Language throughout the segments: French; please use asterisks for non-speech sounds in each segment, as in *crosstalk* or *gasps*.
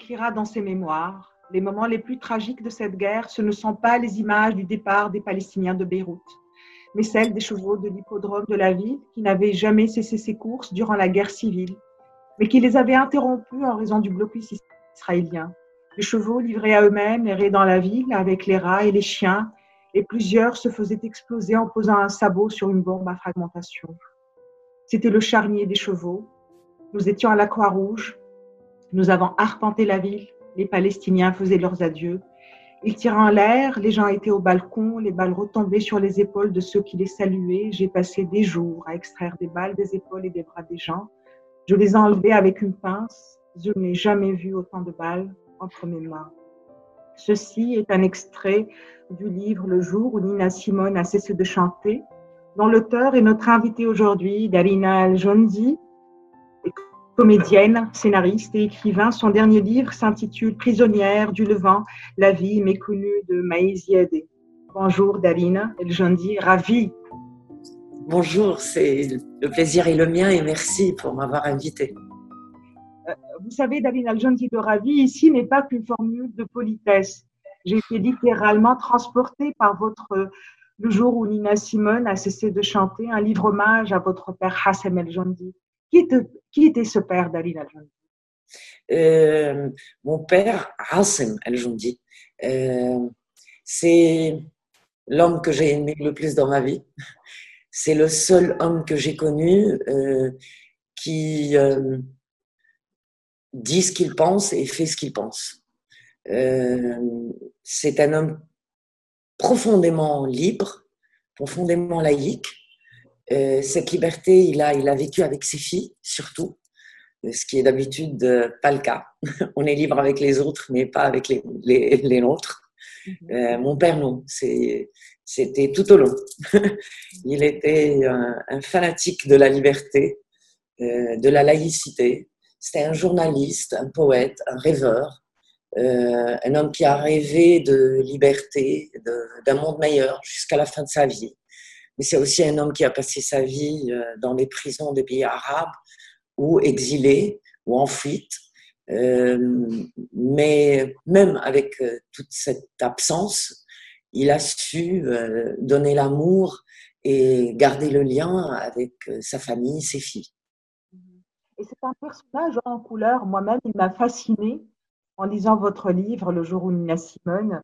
écrira dans ses mémoires Les moments les plus tragiques de cette guerre, ce ne sont pas les images du départ des Palestiniens de Beyrouth, mais celles des chevaux de l'hippodrome de la ville qui n'avaient jamais cessé ses courses durant la guerre civile, mais qui les avaient interrompues en raison du blocus israélien. Les chevaux livrés à eux-mêmes erraient dans la ville avec les rats et les chiens, et plusieurs se faisaient exploser en posant un sabot sur une bombe à fragmentation. C'était le charnier des chevaux. Nous étions à la Croix-Rouge. Nous avons arpenté la ville. Les Palestiniens faisaient leurs adieux. Ils tiraient en l'air, les gens étaient au balcon, les balles retombaient sur les épaules de ceux qui les saluaient. J'ai passé des jours à extraire des balles des épaules et des bras des gens. Je les enlevais avec une pince. Je n'ai jamais vu autant de balles entre mes mains. Ceci est un extrait du livre Le jour où Nina Simone a cessé de chanter, dont l'auteur est notre invitée aujourd'hui, Darina Al-Jondi, comédienne, scénariste et écrivain. Son dernier livre s'intitule Prisonnière du Levant, la vie méconnue de Maïziadeh. Bonjour Darina El-Jondi, ravie. Bonjour, c'est le plaisir est le mien et merci pour m'avoir invitée vous savez, David Aljonti de Ravi, ici n'est pas qu'une formule de politesse. J'ai été littéralement transportée par votre Le jour où Nina Simone a cessé de chanter, un livre hommage à votre père Hassem El Jondi. Qui, était ce père David Al euh, Mon père, Hassem El Jondi, euh, c'est l'homme que j'ai aimé le plus dans ma vie. C'est le seul homme que j'ai connu euh, qui euh, dit ce qu'il pense et fait ce qu'il pense. C'est un homme profondément libre, profondément laïque. Euh, cette liberté, il a, il a vécu avec ses filles, surtout, ce qui est d'habitude euh, pas le cas. *laughs* On est libre avec les autres, mais pas avec les, les, les nôtres. Mhm. mon père, non. C'était tout au long. *laughs* il était un, un, fanatique de la liberté, de la laïcité, c'était un journaliste, un poète, un rêveur, euh, un homme qui a rêvé de liberté, d'un monde meilleur jusqu'à la fin de sa vie. Mais c'est aussi un homme qui a passé sa vie euh, dans les prisons des pays arabes ou exilé ou en fuite. Euh, mais même avec toute cette absence, il a su donner l'amour et garder le lien avec sa famille, ses filles. Et c'est un personnage en couleur. Moi-même, il m'a fasciné en lisant votre livre, Le jour où Nina Simone.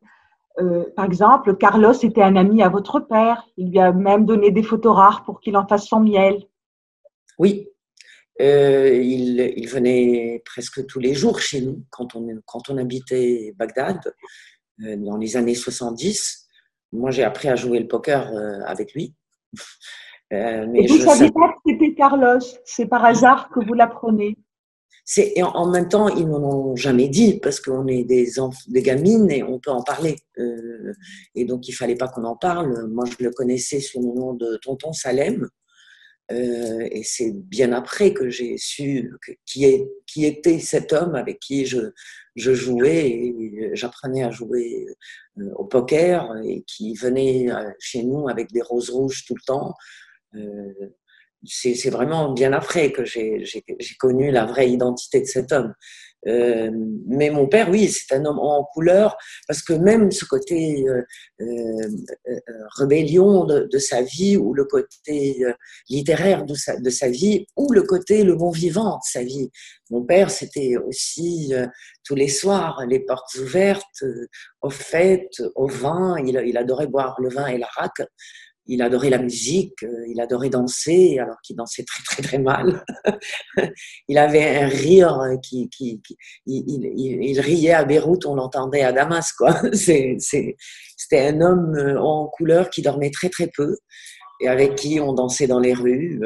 Euh, par exemple, Carlos était un ami à votre père. Il lui a même donné des photos rares pour qu'il en fasse son miel. Oui, euh, il, venait presque tous les jours chez nous quand on, quand on habitait Bagdad euh, dans les années 70. Moi, j'ai appris à jouer le poker avec lui. *laughs* Mais Et vous ne saviez pas que c'était Carlos, c'est par hasard que vous l'apprenez c'est en même temps ils n'en ont jamais dit parce qu'on est des des gamines et on peut en parler. Euh, et donc il fallait pas qu'on en parle. Moi je le connaissais sous le nom de tonton Salem. Euh, et c'est bien après que j'ai su qui, est, qui était cet homme avec qui je, je jouais et j'apprenais à jouer au poker et qui venait chez nous avec des roses rouges tout le temps. Euh, c'est vraiment bien après que j'ai connu la vraie identité de cet homme. Euh, mais mon père, oui, c'est un homme en couleur, parce que même ce côté euh, rébellion de, sa vie, ou le côté littéraire de sa, vie, ou le côté le bon vivant de sa vie. Mon père, c'était aussi tous les soirs les portes ouvertes, aux fêtes, au vin. Il, il adorait boire le vin et l'arak il adorait la musique, euh, il adorait danser, alors qu'il dansait très très très mal. *laughs* il avait un rire qui, qui, il, riait à Beyrouth, on l'entendait à Damas, quoi. *laughs* C'était un homme euh, en couleur qui dormait très très peu et avec qui on dansait dans les rues.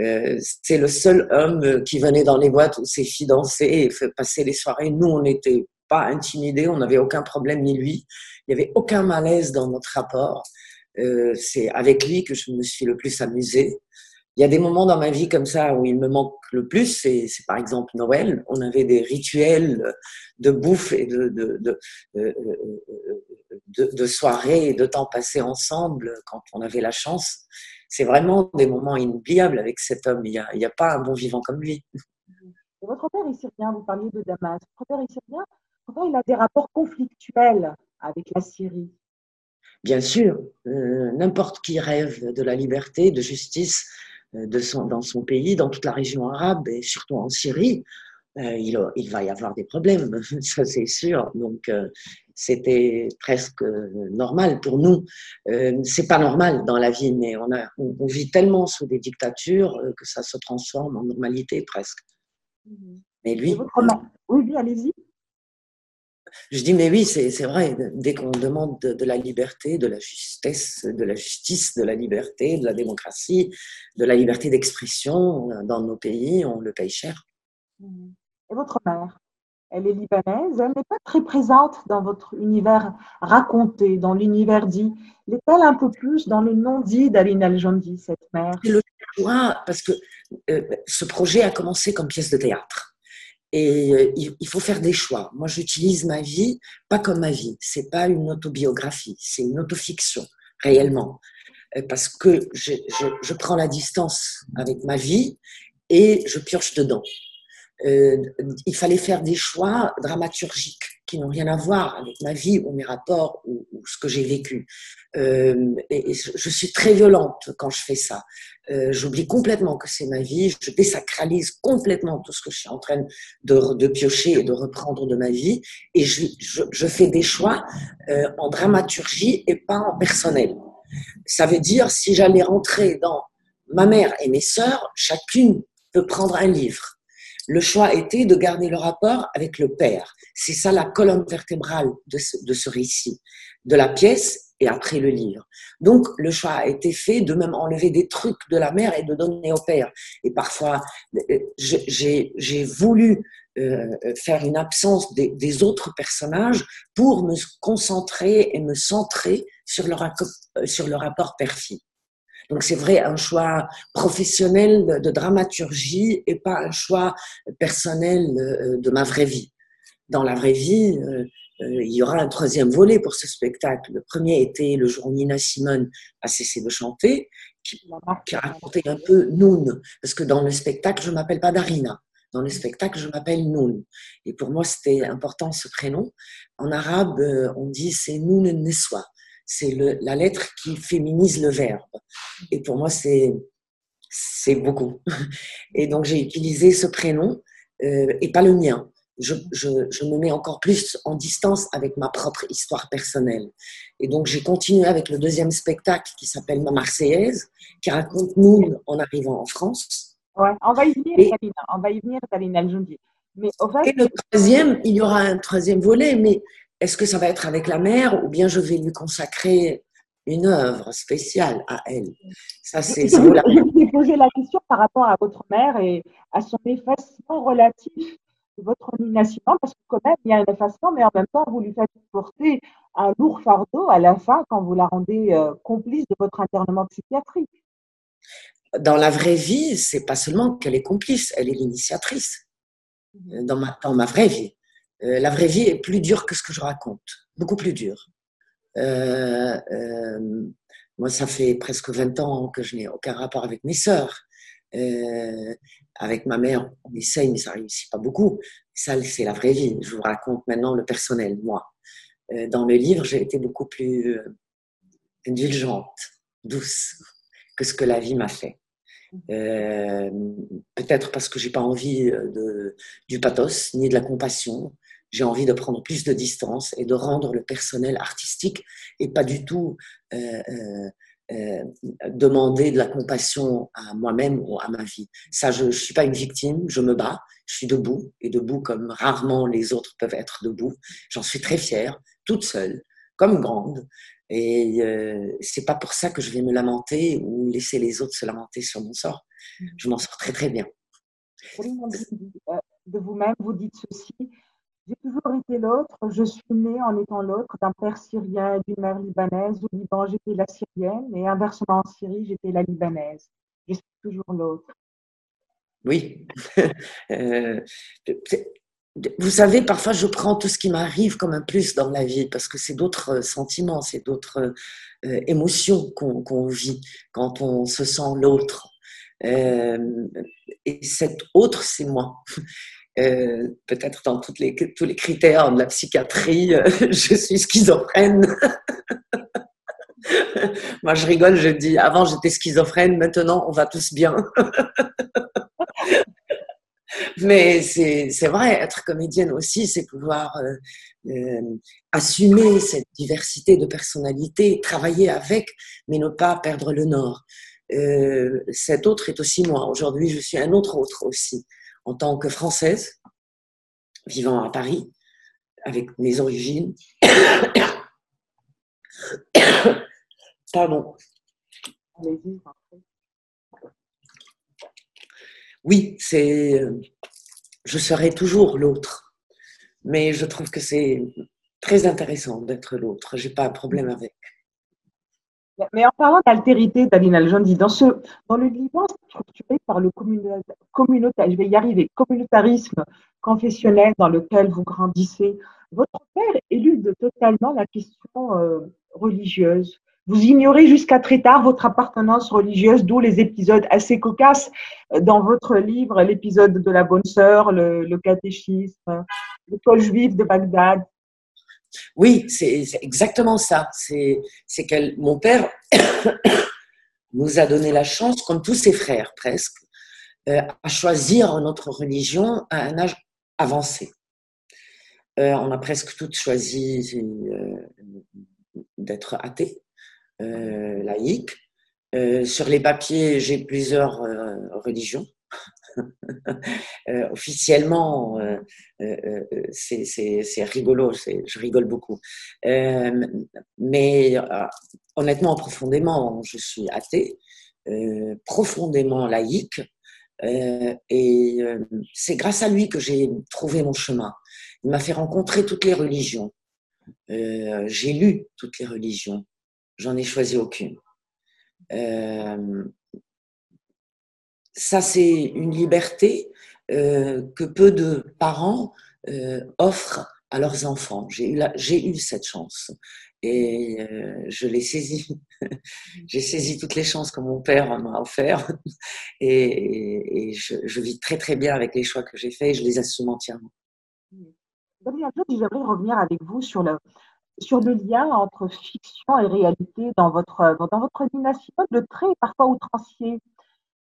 Euh, c'est le seul homme qui venait dans les boîtes où ses filles dansaient et passer les soirées. Nous, on n'était pas intimidés, on n'avait aucun problème ni lui. Il n'y avait aucun malaise dans notre rapport. Euh, c'est avec lui que je me suis le plus amusée. Il y a des moments dans ma vie comme ça où il me manque le plus, c'est par exemple Noël. On avait des rituels de bouffe et de, de, euh, de, de soirées et de temps passé ensemble quand on avait la chance. C'est vraiment des moments inoubliables avec cet homme. Il n'y a, a, pas un bon vivant comme lui. votre père est syrien, vous parliez de Damas. Votre père est syrien, il a des rapports conflictuels avec la Syrie? Bien sûr, euh, n'importe qui rêve de la liberté, de justice euh, de son, dans son pays, dans toute la région arabe et surtout en Syrie. Euh, il, il, va y avoir des problèmes, *laughs* ça c'est sûr. Donc c'était presque normal pour nous. c'est pas normal dans la vie, mais on, a, on, vit tellement sous des dictatures que ça se transforme en normalité presque. Mhm. Mais lui. Oui, allez-y. Je dis, mais oui, c'est vrai, dès qu'on demande de, la liberté, de la justesse, de la justice, de la liberté, de la démocratie, de la liberté d'expression euh, dans nos pays, on le paye cher. Et votre mère, elle est libanaise, elle n'est pas très présente dans votre univers raconté, dans l'univers dit. Est-elle un peu plus dans le non-dit d'Aline Aljandi, cette mère? Le choix, parce que euh, ce projet a commencé comme pièce de théâtre. Et euh, il faut faire des choix. Moi, j'utilise ma vie pas comme ma vie. C'est pas une autobiographie, c'est une autofiction réellement, euh, parce que je, je, je, prends la distance avec ma vie et je pioche dedans. Euh, il fallait faire des choix dramaturgiques qui n'ont rien à voir avec ma vie ou mes rapports ou, ce que j'ai vécu. Euh, et, je suis très violente quand je fais ça. Euh, J'oublie complètement que c'est ma vie. Je désacralise complètement tout ce que je suis en train de, piocher et de reprendre de ma vie. Et je, je, je fais des choix euh, en dramaturgie et pas en personnel. Ça veut dire si j'allais rentrer dans ma mère et mes sœurs, chacune peut prendre un livre le choix était de garder le rapport avec le père. C'est ça la colonne vertébrale de ce, récit, de la pièce et après le livre. Donc le choix a été fait de même enlever des trucs de la mère et de donner au père. Et parfois, euh, j'ai voulu euh, faire une absence des, des, autres personnages pour me concentrer et me centrer sur le, euh, sur le rapport père-fille. Donc c'est vrai un choix professionnel de dramaturgie et pas un choix personnel euh, de ma vraie vie. Dans la vraie vie, euh, euh, il y aura un troisième volet pour ce spectacle. Le premier était le jour où Nina Simone a cessé de chanter, qui, qui racontait un peu Noun, parce que dans le spectacle, je m'appelle pas Darina. Dans le spectacle, je m'appelle Noun. Et pour moi, c'était important ce prénom. En arabe, on dit c'est Noun Neswa c'est la lettre qui féminise le verbe. Et pour moi, c'est c'est beaucoup. *laughs* Et donc, j'ai utilisé ce prénom euh, et pas le mien. Je, je, je, me mets encore plus en distance avec ma propre histoire personnelle. Et donc, j'ai continué avec le deuxième spectacle qui s'appelle Ma Marseillaise, qui raconte nous en arrivant en France. Ouais, on va y venir, et, On va y venir, Mais Et le troisième, il y aura un troisième volet, mais est-ce que ça va être avec la mère ou bien je vais lui consacrer une œuvre spéciale à elle? Ça, c'est. Je vous posé la question par rapport à votre mère et à son effacement relatif de votre nomination, parce que quand même, il y a un effacement, mais en même temps, vous lui faites porter un lourd fardeau à la fin quand vous la rendez euh, complice de votre internement psychiatrique. Dans la vraie vie, c'est pas seulement qu'elle est complice, elle est l'initiatrice. Mmh. Dans ma, dans ma vraie vie. Euh, la vraie vie est plus dure que ce que je raconte, beaucoup plus dure. Euh, euh, moi, ça fait presque 20 ans que je n'ai aucun rapport avec mes sœurs. avec ma mère, on essaye, mais ça réussit pas beaucoup. Ça, c'est la vraie vie. Je vous raconte maintenant le personnel, moi. dans le livre, j'ai été beaucoup plus indulgente, douce que ce que la vie m'a fait. peut-être parce que j'ai pas envie de, du pathos ni de la compassion j'ai envie de prendre plus de distance et de rendre le personnel artistique et pas du tout euh, euh, euh, demander de la compassion à moi-même ou à ma vie. Ça, je ne suis pas une victime, je me bats, je suis debout et debout comme rarement les autres peuvent être debout. J'en suis très fière, toute seule, comme grande. Et euh, c'est pas pour ça que je vais me lamenter ou laisser les autres se lamenter sur mon sort. Je m'en sors très très bien. De vous-même, vous dites ceci j'ai toujours été l'autre. Je suis née en étant l'autre d'un père syrien et d'une mère libanaise. Au Liban, j'étais la syrienne et inversement en Syrie, j'étais la libanaise. Je suis toujours l'autre. Oui. *laughs* Euh, vous savez, parfois, je prends tout ce qui m'arrive comme un plus dans la vie parce que c'est d'autres sentiments, c'est d'autres euh, émotions qu'on vit quand on se sent l'autre. et cet autre, c'est moi. Peut-être dans tous les critères de la psychiatrie, *laughs* je suis schizophrène. *laughs* Moi, je rigole, je dis, avant j'étais schizophrène, maintenant on va tous bien. *laughs* Mais c'est vrai, être comédienne aussi, c'est pouvoir euh, euh, assumer cette diversité de personnalités, travailler avec, mais ne pas perdre le nord. Euh, cet autre est aussi moi. Aujourd'hui, je suis un autre autre aussi, en tant que française, vivant à Paris, avec mes origines. *coughs* Pardon. Oui, c'est. Je serai toujours l'autre, mais je trouve que c'est très intéressant d'être l'autre. J'ai pas un problème avec. Mais en parlant d'altérité, Daline Aljondi, dans, ce, dans le Liban structuré par le communautarisme, communautarisme confessionnel dans lequel vous grandissez, votre père élude totalement la question euh, religieuse. Vous ignorez jusqu'à très tard votre appartenance religieuse, d'où les épisodes assez cocasses euh, dans votre livre, l'épisode de la bonne sœur, le, catéchisme, l'école juive de Bagdad. Oui, c'est exactement ça. C'est que mon père *coughs* nous a donné la chance, comme tous ses frères presque, euh, à choisir notre religion à un âge avancé. Euh, on a presque toutes choisi d'être athées. Euh, laïque. Euh, sur les papiers, j'ai plusieurs euh, religions. *laughs* officiellement, c'est rigolo, je rigole beaucoup. mais honnêtement, profondément, je suis athée, profondément laïque, et c'est grâce à lui que j'ai trouvé mon chemin. Il m'a fait rencontrer toutes les religions. j'ai lu toutes les religions. J'en ai choisi aucune. Euh, ça, c'est une liberté euh, que peu de parents euh, offrent à leurs enfants. J'ai eu, cette chance et je l'ai saisie. *laughs* J'ai saisi toutes les chances que mon père m'a offert *laughs* et, je, vis très très bien avec les choix que j'ai faits et je les assume entièrement. J'aimerais revenir avec vous sur le, sur le lien entre fiction et réalité dans votre œuvre. Dans votre animation, le trait est parfois outrancier.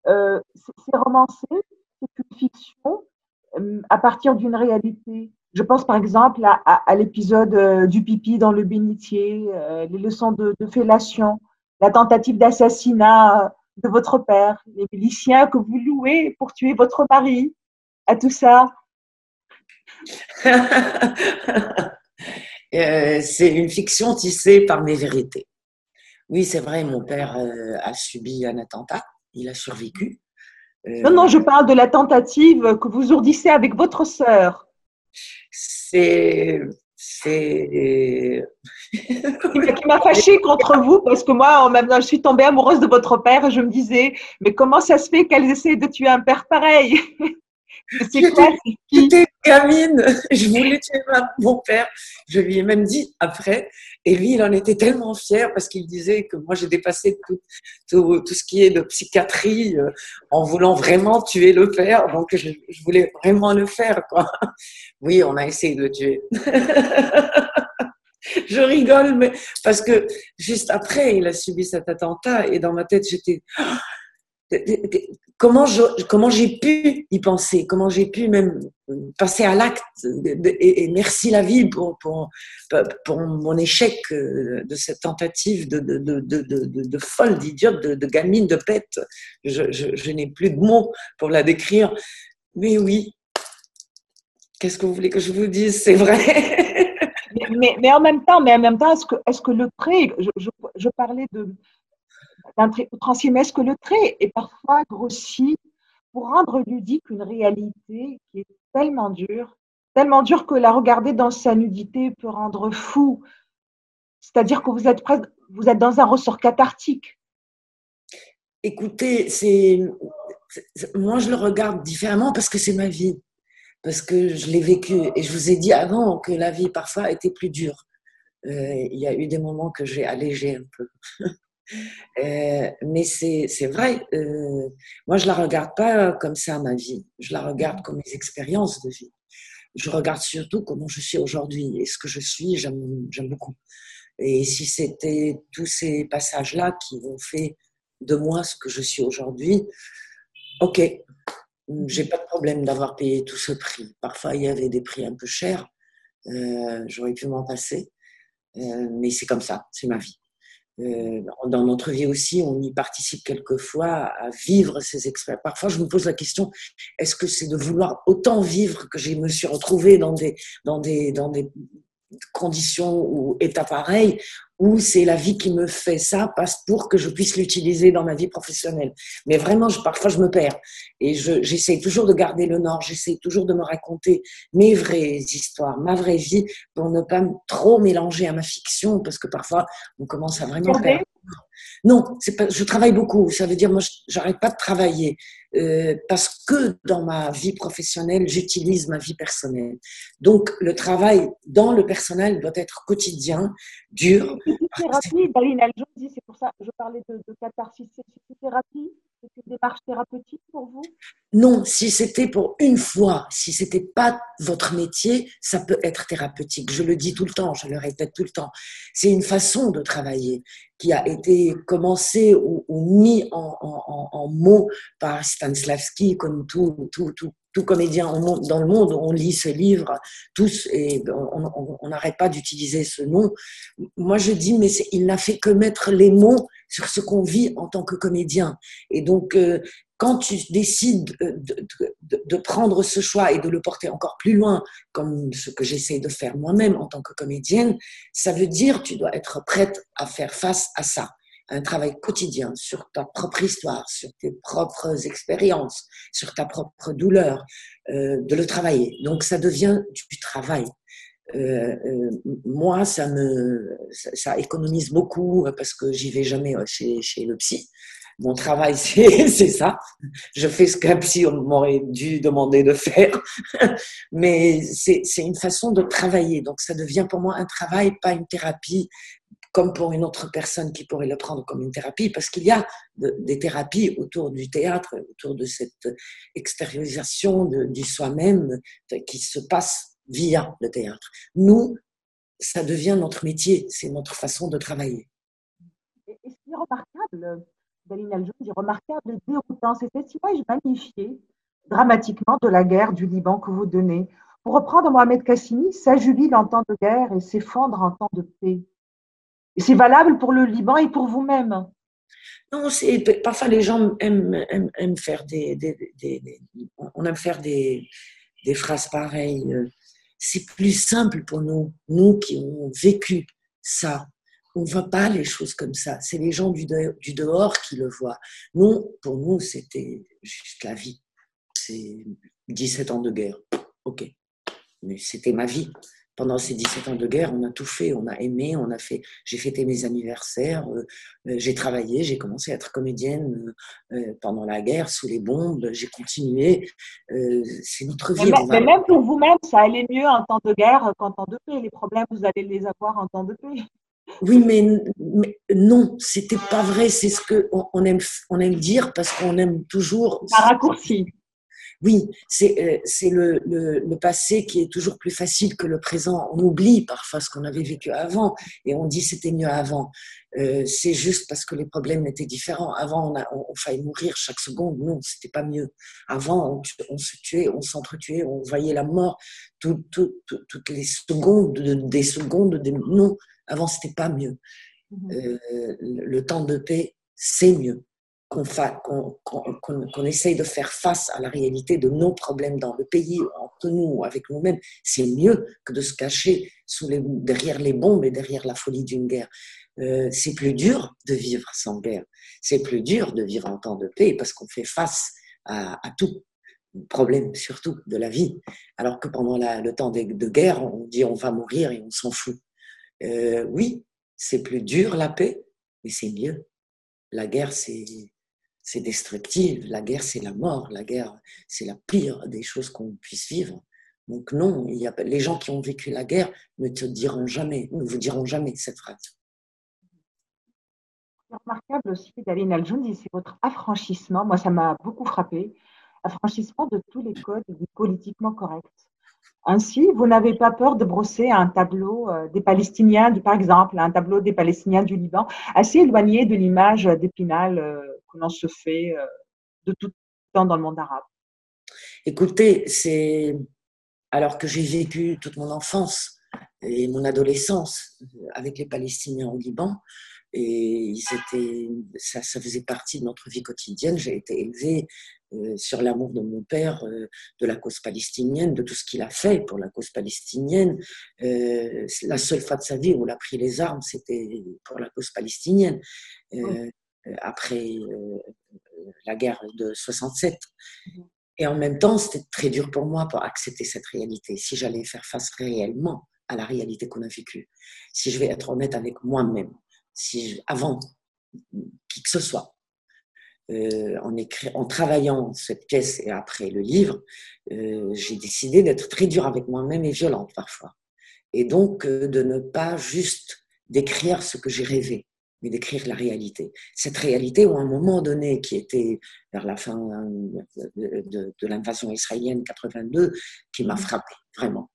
Euh, c'est romancé, c'est une fiction euh, à partir d'une réalité. Je pense par exemple à, l'épisode euh, du pipi dans le bénitier, les leçons de, fellation, la tentative d'assassinat de votre père, les miliciens que vous louez pour tuer votre mari, à tout ça. *laughs* C'est une fiction tissée par mes vérités. Oui, c'est vrai, mon père a subi un attentat, il a survécu. Euh, non, non, je parle de la tentative que vous ourdissez avec votre sœur. C'est. C'est. qui m'a fâchée contre vous parce que moi, je suis tombée amoureuse de votre père et je me disais, mais comment ça se fait qu'elle essaie de tuer un père pareil? *laughs* J'étais gamine, *laughs* je voulais tuer mon père. Je lui ai même dit après. Et lui, il en était tellement fier parce qu'il disait que moi, j'ai dépassé tout, tout, ce qui est de psychiatrie euh, en voulant vraiment tuer le père. Donc, je, voulais vraiment le faire. Quoi. *laughs* Oui, on a essayé de le tuer. *laughs* je rigole, mais parce que juste après, il a subi cet attentat et dans ma tête, j'étais *gasps* comment j'ai pu y penser, comment j'ai pu même passer à l'acte. Et, merci la vie pour, mon échec euh, de cette tentative de, folle, d'idiote, de, gamine, de pète. Je, n'ai plus de mots pour la décrire. Mais oui, qu'est-ce que vous voulez que je vous dise? C'est vrai. *laughs* mais, en même temps, mais en même temps, est-ce que, le je, je parlais de d'un trait est-ce que le trait est parfois grossi pour rendre ludique une réalité qui est tellement dure, tellement dure que la regarder dans sa nudité peut rendre fou. C'est-à-dire que vous êtes, presque, vous êtes dans un ressort cathartique. Écoutez, c'est moi je le regarde différemment parce que c'est ma vie, parce que je l'ai vécu et je vous ai dit avant que la vie parfois était plus dure. Euh, il y a eu des moments que j'ai allégé un peu. *laughs* Euh, mais c'est vrai, euh, moi je la regarde pas comme ça ma vie, je la regarde comme mes expériences de vie. Je regarde surtout comment je suis aujourd'hui et ce que je suis, j'aime beaucoup. Et si c'était tous ces passages-là qui ont fait de moi ce que je suis aujourd'hui, ok, j'ai pas de problème d'avoir payé tout ce prix. Parfois il y avait des prix un peu chers, euh, j'aurais pu m'en passer, mais c'est comme ça, c'est ma vie. Euh, dans notre vie aussi, on y participe quelquefois à vivre ces expériences. Parfois, je me pose la question est-ce que c'est de vouloir autant vivre que je me suis retrouvée dans des, dans des, dans des conditions ou états pareils, ou c'est la vie qui me fait ça, passe pour que je puisse l'utiliser dans ma vie professionnelle. Mais vraiment, je, parfois, je me perds. Et j'essaie toujours de garder le nord, j'essaie toujours de me raconter mes vraies histoires, ma vraie vie, pour ne pas trop mélanger à ma fiction, parce que parfois, on commence à vraiment perdre. Non, pas, je travaille beaucoup. Ça veut dire, moi, j'arrête pas de travailler euh, parce que dans ma vie professionnelle, j'utilise ma vie personnelle. Donc, le travail dans le personnel doit être quotidien, dur. C'est pour ça que je parlais de, catharsis. C'est une démarche thérapeutique pour vous? Non, si c'était pour une fois, si c'était pas votre métier, ça peut être thérapeutique. Je le dis tout le temps, je le répète tout le temps. C'est une façon de travailler qui a été commencée ou, mis en, mots par Stanislavski, comme tout, tout, tout comédien dans le monde, on lit ce livre tous et on n'arrête pas d'utiliser ce nom. Moi, je dis, mais il n'a fait que mettre les mots sur ce qu'on vit en tant que comédien. Et donc, euh, quand tu décides de, prendre ce choix et de le porter encore plus loin, comme ce que j'essaie de faire moi-même en tant que comédienne, ça veut dire que tu dois être prête à faire face à ça. Un travail quotidien sur ta propre histoire, sur tes propres expériences, sur ta propre douleur, euh, de le travailler. Donc ça devient du travail. Euh, euh, moi, ça me, ça, économise beaucoup parce que j'y vais jamais euh, chez, chez le psy. Mon travail, *laughs* c'est ça. Je fais ce qu'un psy m'aurait dû demander de faire. *laughs* Mais c'est une façon de travailler. Donc, ça devient pour moi un travail, pas une thérapie, comme pour une autre personne qui pourrait le prendre comme une thérapie, parce qu'il y a des thérapies autour du théâtre, autour de cette extériorisation du soi-même qui se passe via le théâtre. Nous, ça devient notre métier, c'est notre façon de travailler. Et ce qui est remarquable, Daline Aljoun dit remarquable, déroutant, c'est cette image magnifiée, dramatiquement, de la guerre du Liban que vous donnez. Pour reprendre Mohamed Kassimi, ça jubile en temps de guerre et s'effondre en temps de paix. Et c'est valable pour le Liban et pour vous-même. Non, c'est parfois les gens aiment, aiment, faire des, on aime faire des, des phrases pareilles. C'est plus simple pour nous, nous qui avons vécu ça. On ne voit pas les choses comme ça. C'est les gens du, dehors qui le voient. Nous, pour nous, c'était juste la vie. C'est 17 ans de guerre. Ok. Mais c'était ma vie pendant ces 17 ans de guerre, on a tout fait, on a aimé, on a fait. J'ai fêté mes anniversaires, euh, euh, j'ai travaillé, j'ai commencé à être comédienne euh, pendant la guerre, sous les bombes, j'ai continué. c'est notre vie. Mais, même pour vous-même, ça allait mieux en temps de guerre qu'en temps de paix. Les problèmes, vous allez les avoir en temps de paix. Oui, mais, mais non, c'était pas vrai. C'est ce que on, aime, on aime dire parce qu'on aime toujours. Un raccourci oui, c'est euh, le, le, passé qui est toujours plus facile que le présent. On oublie parfois ce qu'on avait vécu avant et on dit c'était mieux avant. Euh, c'est juste parce que les problèmes étaient différents. Avant, on, a, on, faillit mourir chaque seconde. Non, c'était pas mieux. Avant, on, se tuait, on s'entretuait, on voyait la mort toutes les secondes, des secondes. Des... Non, avant, c'était pas mieux. Mmh euh, le temps de paix, c'est mieux qu'on essaye de faire face à la réalité de nos problèmes dans le pays, entre nous, avec nous-mêmes, c'est mieux que de se cacher sous derrière les bombes et derrière la folie d'une guerre. Euh, c'est plus dur de vivre sans guerre. C'est plus dur de vivre en temps de paix parce qu'on fait face à, tout problème, surtout de la vie. Alors que pendant le temps de, guerre, on dit on va mourir et on s'en fout. Euh, oui, c'est plus dur la paix, mais c'est mieux. La guerre, c'est c'est destructif. La guerre, c'est la mort. La guerre, c'est la pire des choses qu'on puisse vivre. Donc non, il y a, les gens qui ont vécu la guerre ne te diront jamais, ne vous diront jamais cette phrase. remarquable aussi d'Aline Aljoun, c'est votre affranchissement. Moi, ça m'a beaucoup frappé. Affranchissement de tous les codes politiquement correct. Ainsi, vous n'avez pas peur de brosser un tableau euh, des Palestiniens, par exemple, un tableau des Palestiniens du Liban, assez éloigné de l'image d'Épinal euh, que l'on se fait euh, de tout temps dans le monde arabe. Écoutez, c'est alors que j'ai vécu toute mon enfance et mon adolescence avec les Palestiniens au Liban, et ça, ça faisait partie de notre vie quotidienne. J'ai été élevée euh, sur l'amour de mon père, euh, de la cause palestinienne, de tout ce qu'il a fait pour la cause palestinienne. Euh, la seule fois de sa vie où il a pris les armes, c'était pour la cause palestinienne. après la guerre de 67. Mhm. Et en même temps, c'était très dur pour moi pour accepter cette réalité. Si j'allais faire face réellement à la réalité qu'on a vécue, si je vais être honnête avec moi-même, si avant qui que ce soit, euh, en, en, travaillant cette pièce et après le livre, euh, j'ai décidé d'être très dur avec moi-même et violente parfois. Et donc euh, de ne pas juste décrire ce que j'ai rêvé, mais d'écrire la réalité. Cette réalité où à un moment donné, qui était vers la fin de, de l'invasion israélienne 82, qui m'a mmh. frappé vraiment.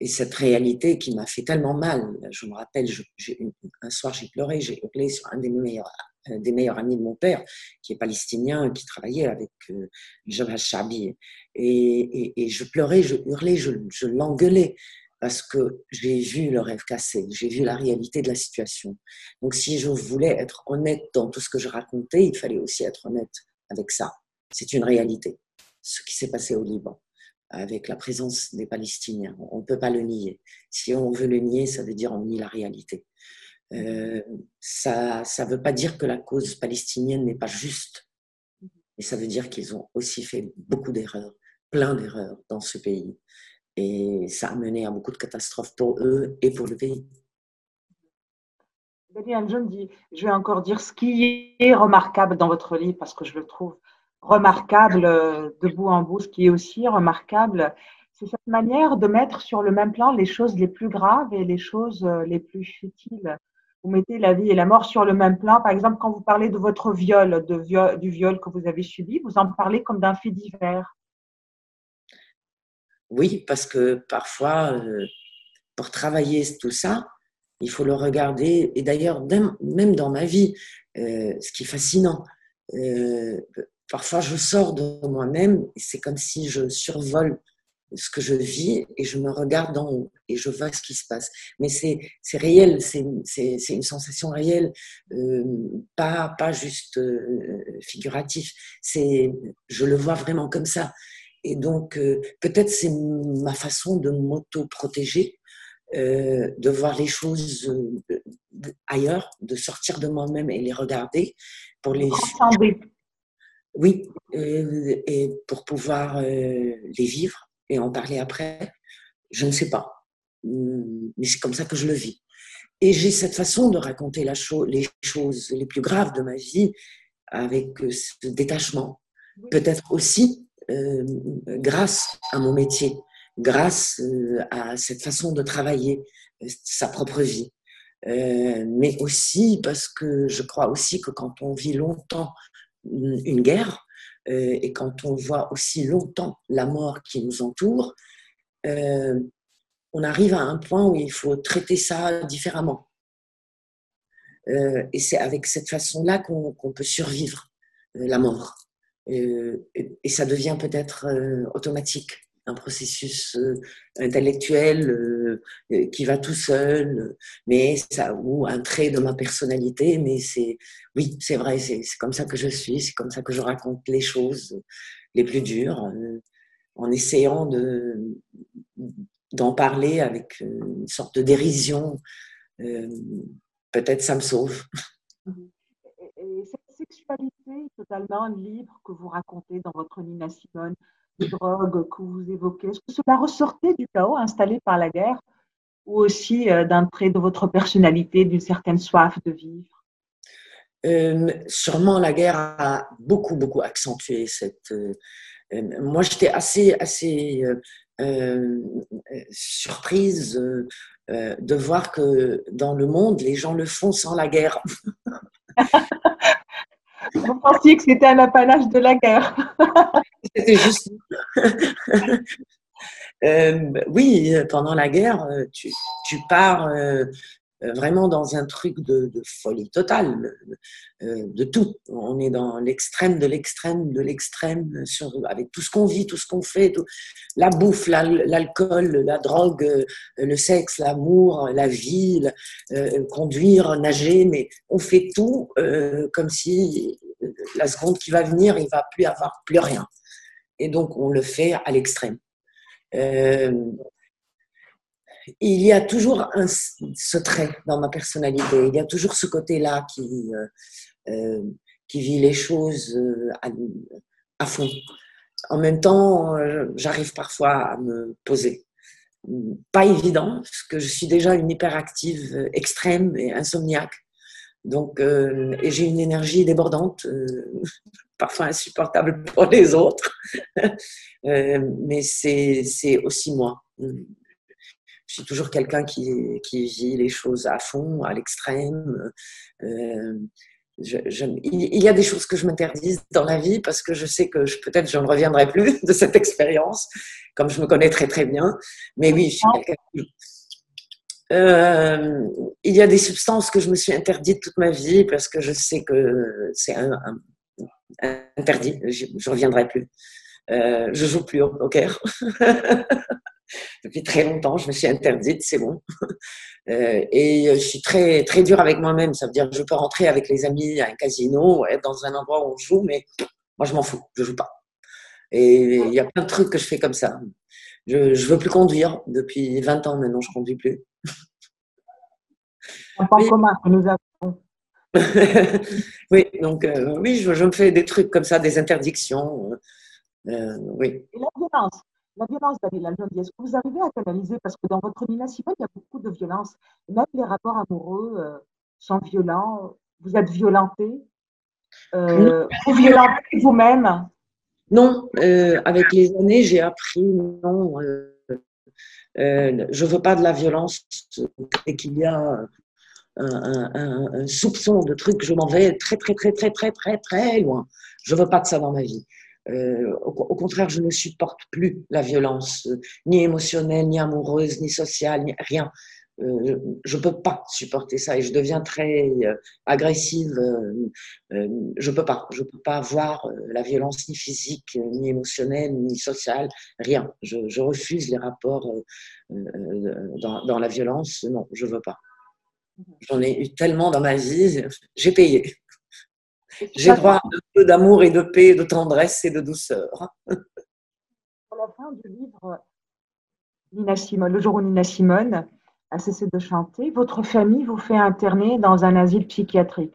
Et cette réalité qui m'a fait tellement mal, je me rappelle, un soir j'ai pleuré, j'ai hurlé sur un des meilleurs des meilleurs amis de mon père, qui est palestinien, qui travaillait avec euh, Jabal Shabi. Et, et, je pleurais, je hurlais, je, je l'engueulais parce que j'ai vu le rêve cassé, j'ai vu la réalité de la situation. Donc si je voulais être honnête dans tout ce que je racontais, il fallait aussi être honnête avec ça. C'est une réalité, ce qui s'est passé au Liban avec la présence des Palestiniens. On ne peut pas le nier. Si on veut le nier, ça veut dire on nie la réalité. Euh, ça ne veut pas dire que la cause palestinienne n'est pas juste, mais ça veut dire qu'ils ont aussi fait beaucoup d'erreurs, plein d'erreurs dans ce pays. Et ça a mené à beaucoup de catastrophes pour eux et pour le pays. Daniel John dit, je vais encore dire ce qui est remarquable dans votre livre, parce que je le trouve remarquable euh, de bout en bout, ce qui est aussi remarquable, c'est cette manière de mettre sur le même plan les choses les plus graves et les choses euh, les plus futiles vous mettez la vie et la mort sur le même plan. Par exemple, quand vous parlez de votre viol, du viol que vous avez subi, vous en parlez comme d'un fait divers. Oui, parce que parfois, euh, pour travailler tout ça, il faut le regarder. Et d'ailleurs, même dans ma vie, euh, ce qui est fascinant, euh, parfois je sors de moi-même, c'est comme si je survole ce que je vis et je me regarde en haut et je vois ce qui se passe. Mais c'est réel, c'est une sensation réelle, euh, pas, pas juste euh, figuratif. Je le vois vraiment comme ça. Et donc, euh, peut-être c'est ma façon de m'auto-protéger, euh, de voir les choses ailleurs, de sortir de moi-même et les regarder pour les... Oui, et pour pouvoir les vivre et en parler après, je ne sais pas. Hmm, mais c'est comme ça que je le vis. Et j'ai cette façon de raconter la les choses les plus graves de ma vie avec euh, ce détachement. Peut-être aussi euh, grâce à mon métier, grâce euh, à cette façon de travailler sa propre vie. mais aussi parce que je crois aussi que quand on vit longtemps une guerre, et quand on voit aussi longtemps la mort qui nous entoure, euh, on arrive à un point où il faut traiter ça différemment. Euh, et c'est avec cette façon-là qu'on peut survivre la mort. et ça devient peut-être automatique un processus euh, intellectuel euh, euh, qui va tout seul, mais ça, ou un trait de ma personnalité, mais c'est, oui, c'est vrai, c'est comme ça que je suis, c'est comme ça que je raconte les choses les plus dures, en essayant de, d'en parler avec une sorte de dérision. Peut-être ça me sauve. Et cette sexualité totalement libre que vous racontez dans votre Nina Simone, drogue que vous évoquez, est-ce que cela ressortait du chaos installé par la guerre ou aussi euh, d'un trait de votre personnalité, d'une certaine soif de vivre? Euh, Sûrement, la guerre a beaucoup, beaucoup accentué cette. Euh, moi, j'étais assez, assez surprise de voir que dans le monde, les gens le font sans la guerre. *laughs* Vous pensiez que c'était un apanage de la guerre. *laughs* C'était juste. *laughs* Euh, oui, pendant la guerre, tu, tu pars euh, vraiment dans un truc de, folie totale, euh, de tout. On est dans l'extrême de l'extrême de l'extrême, avec tout ce qu'on vit, tout ce qu'on fait, la bouffe, l'alcool, la drogue, le sexe, l'amour, la vie, conduire, nager, mais on fait tout comme si la seconde qui va venir, il va plus avoir plus rien. Et donc, on le fait à l'extrême. Euh, il y a toujours un, ce trait dans ma personnalité. Il y a toujours ce côté-là qui, euh, euh, vit les choses à, fond. En même temps, j'arrive parfois à me poser. Pas évident, parce que je suis déjà une hyperactive extrême et insomniaque. Donc, et j'ai une énergie débordante *laughs* parfois insupportable pour les autres. *laughs* Euh, mais c'est aussi moi. Toujours quelqu'un qui, qui, vit les choses à fond, à l'extrême. Euh, il y a des choses que je m'interdise dans la vie parce que je sais que peut-être je ne reviendrai plus *laughs* de cette expérience, comme je me connais très très bien. Mais oui, je suis quelqu'un euh, il y a des substances que je me suis interdites toute ma vie parce que je sais que c'est un, interdit, je ne reviendrai plus. Euh, je joue plus au poker. *laughs* Depuis très longtemps, je me suis interdite, c'est bon. Euh, et je suis très, très dure avec moi-même. Ça veut dire que je peux rentrer avec les amis à un casino, être dans un endroit où on joue, mais moi, je m'en fous, je joue pas. Et il y a plein de trucs que je fais comme ça. Je ne veux plus conduire. Depuis 20 ans maintenant, je ne conduis plus. Un point commun que nous avons. *laughs* oui, donc euh, oui, je, me fais des trucs comme ça, des interdictions. Euh, oui. Et la violence, la violence, Daniela est-ce que vous arrivez à canaliser? Parce que dans votre Nina il y a beaucoup de violence. Même les rapports amoureux euh, sont violents. Vous êtes violenté. vous violentez vous-même? Non, avec les années, j'ai appris non. je veux pas de la violence et qu'il y a un, soupçon de truc, je m'en vais très, très, très, très, très, très, très loin. Je veux pas de ça dans ma vie. Euh, au, contraire, je ne supporte plus la violence, euh, ni émotionnelle, ni amoureuse, ni sociale, ni rien. Euh, je ne peux pas supporter ça et je deviens très agressive. je ne peux pas. Je peux pas voir la violence ni physique, ni émotionnelle, ni sociale, rien. Je, refuse les rapports dans, dans, la violence. Non, je ne veux pas. J'en ai eu tellement dans ma vie, j'ai payé. J'ai droit à un peu d'amour et de paix, de tendresse et de douceur. Pour la fin du livre, Nina Simone, le jour où Nina Simone a cessé de chanter, votre famille vous fait interner dans un asile psychiatrique.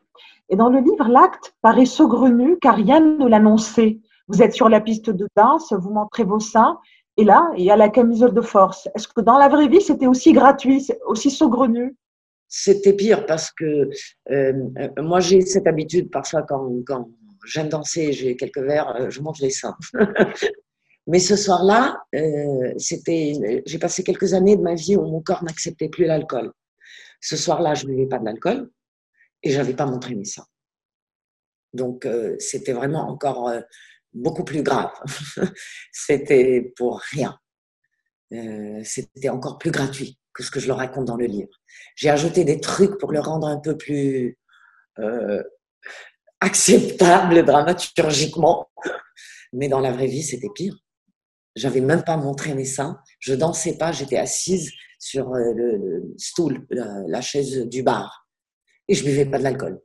Et dans le livre, l'acte paraît saugrenu car rien ne l'annonçait. Vous êtes sur la piste de danse, vous montrez vos seins, et là, il y a la camisole de force. Est-ce que dans la vraie vie, c'était aussi gratuit, aussi saugrenu c'était pire parce que euh, moi, j'ai cette habitude, parfois, quand, quand j'aime danser, j'ai quelques verres, euh, je monte les seins. *laughs* Mais ce soir-là, euh, c'était, j'ai passé quelques années de ma vie où mon corps n'acceptait plus l'alcool. Ce soir-là, je ne buvais pas de l'alcool et je n'avais pas montré mes seins. Donc, c'était vraiment encore beaucoup plus grave. *laughs* c'était pour rien. c'était encore plus gratuit que ce que je leur raconte dans le livre. J'ai ajouté des trucs pour le rendre un peu plus euh, acceptable dramaturgiquement. Mais dans la vraie vie, c'était pire. J'avais même pas montré mes seins. Je dansais pas. J'étais assise sur euh, le, stool, la, chaise du bar, et je buvais pas de l'alcool.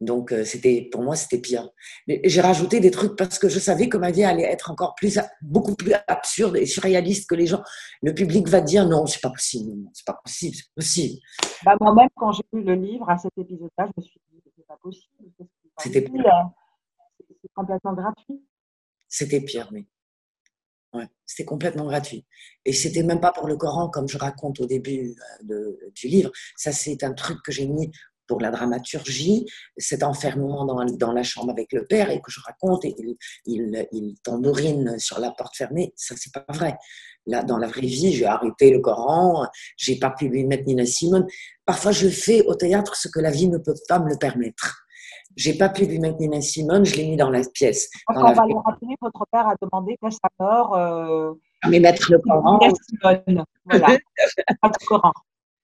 Donc, euh, c'était, pour moi, c'était pire. Mais j'ai rajouté des trucs parce que je savais que ma vie allait être encore plus, beaucoup plus absurde et surréaliste que les gens. Le public va dire non, c'est pas possible, c'est pas possible, c'est possible. Bah, moi-même, quand j'ai lu le livre à cet épisode-là, je me suis dit c'est pas possible. C'était pire. C'est complètement gratuit. C'était pire, oui. Ouais, c'était complètement gratuit. Et c'était même pas pour le Coran, comme je raconte au début euh, de, du livre. Ça, c'est un truc que j'ai mis pour la dramaturgie, cet enfermement dans, dans, la chambre avec le père et que je raconte et il, il, il tambourine sur la porte fermée, ça c'est pas vrai. Là, dans la vraie vie, j'ai arrêté le Coran, j'ai pas pu lui mettre Nina Simone. Parfois, je fais au théâtre ce que la vie ne peut pas me le permettre. J'ai pas pu lui mettre Nina Simone, je l'ai mis dans la pièce. Quand on va le rappeler, votre père a demandé qu'à sa mort. Euh, mais mettre le Coran. Nina Simone, voilà. *laughs* pas de Coran.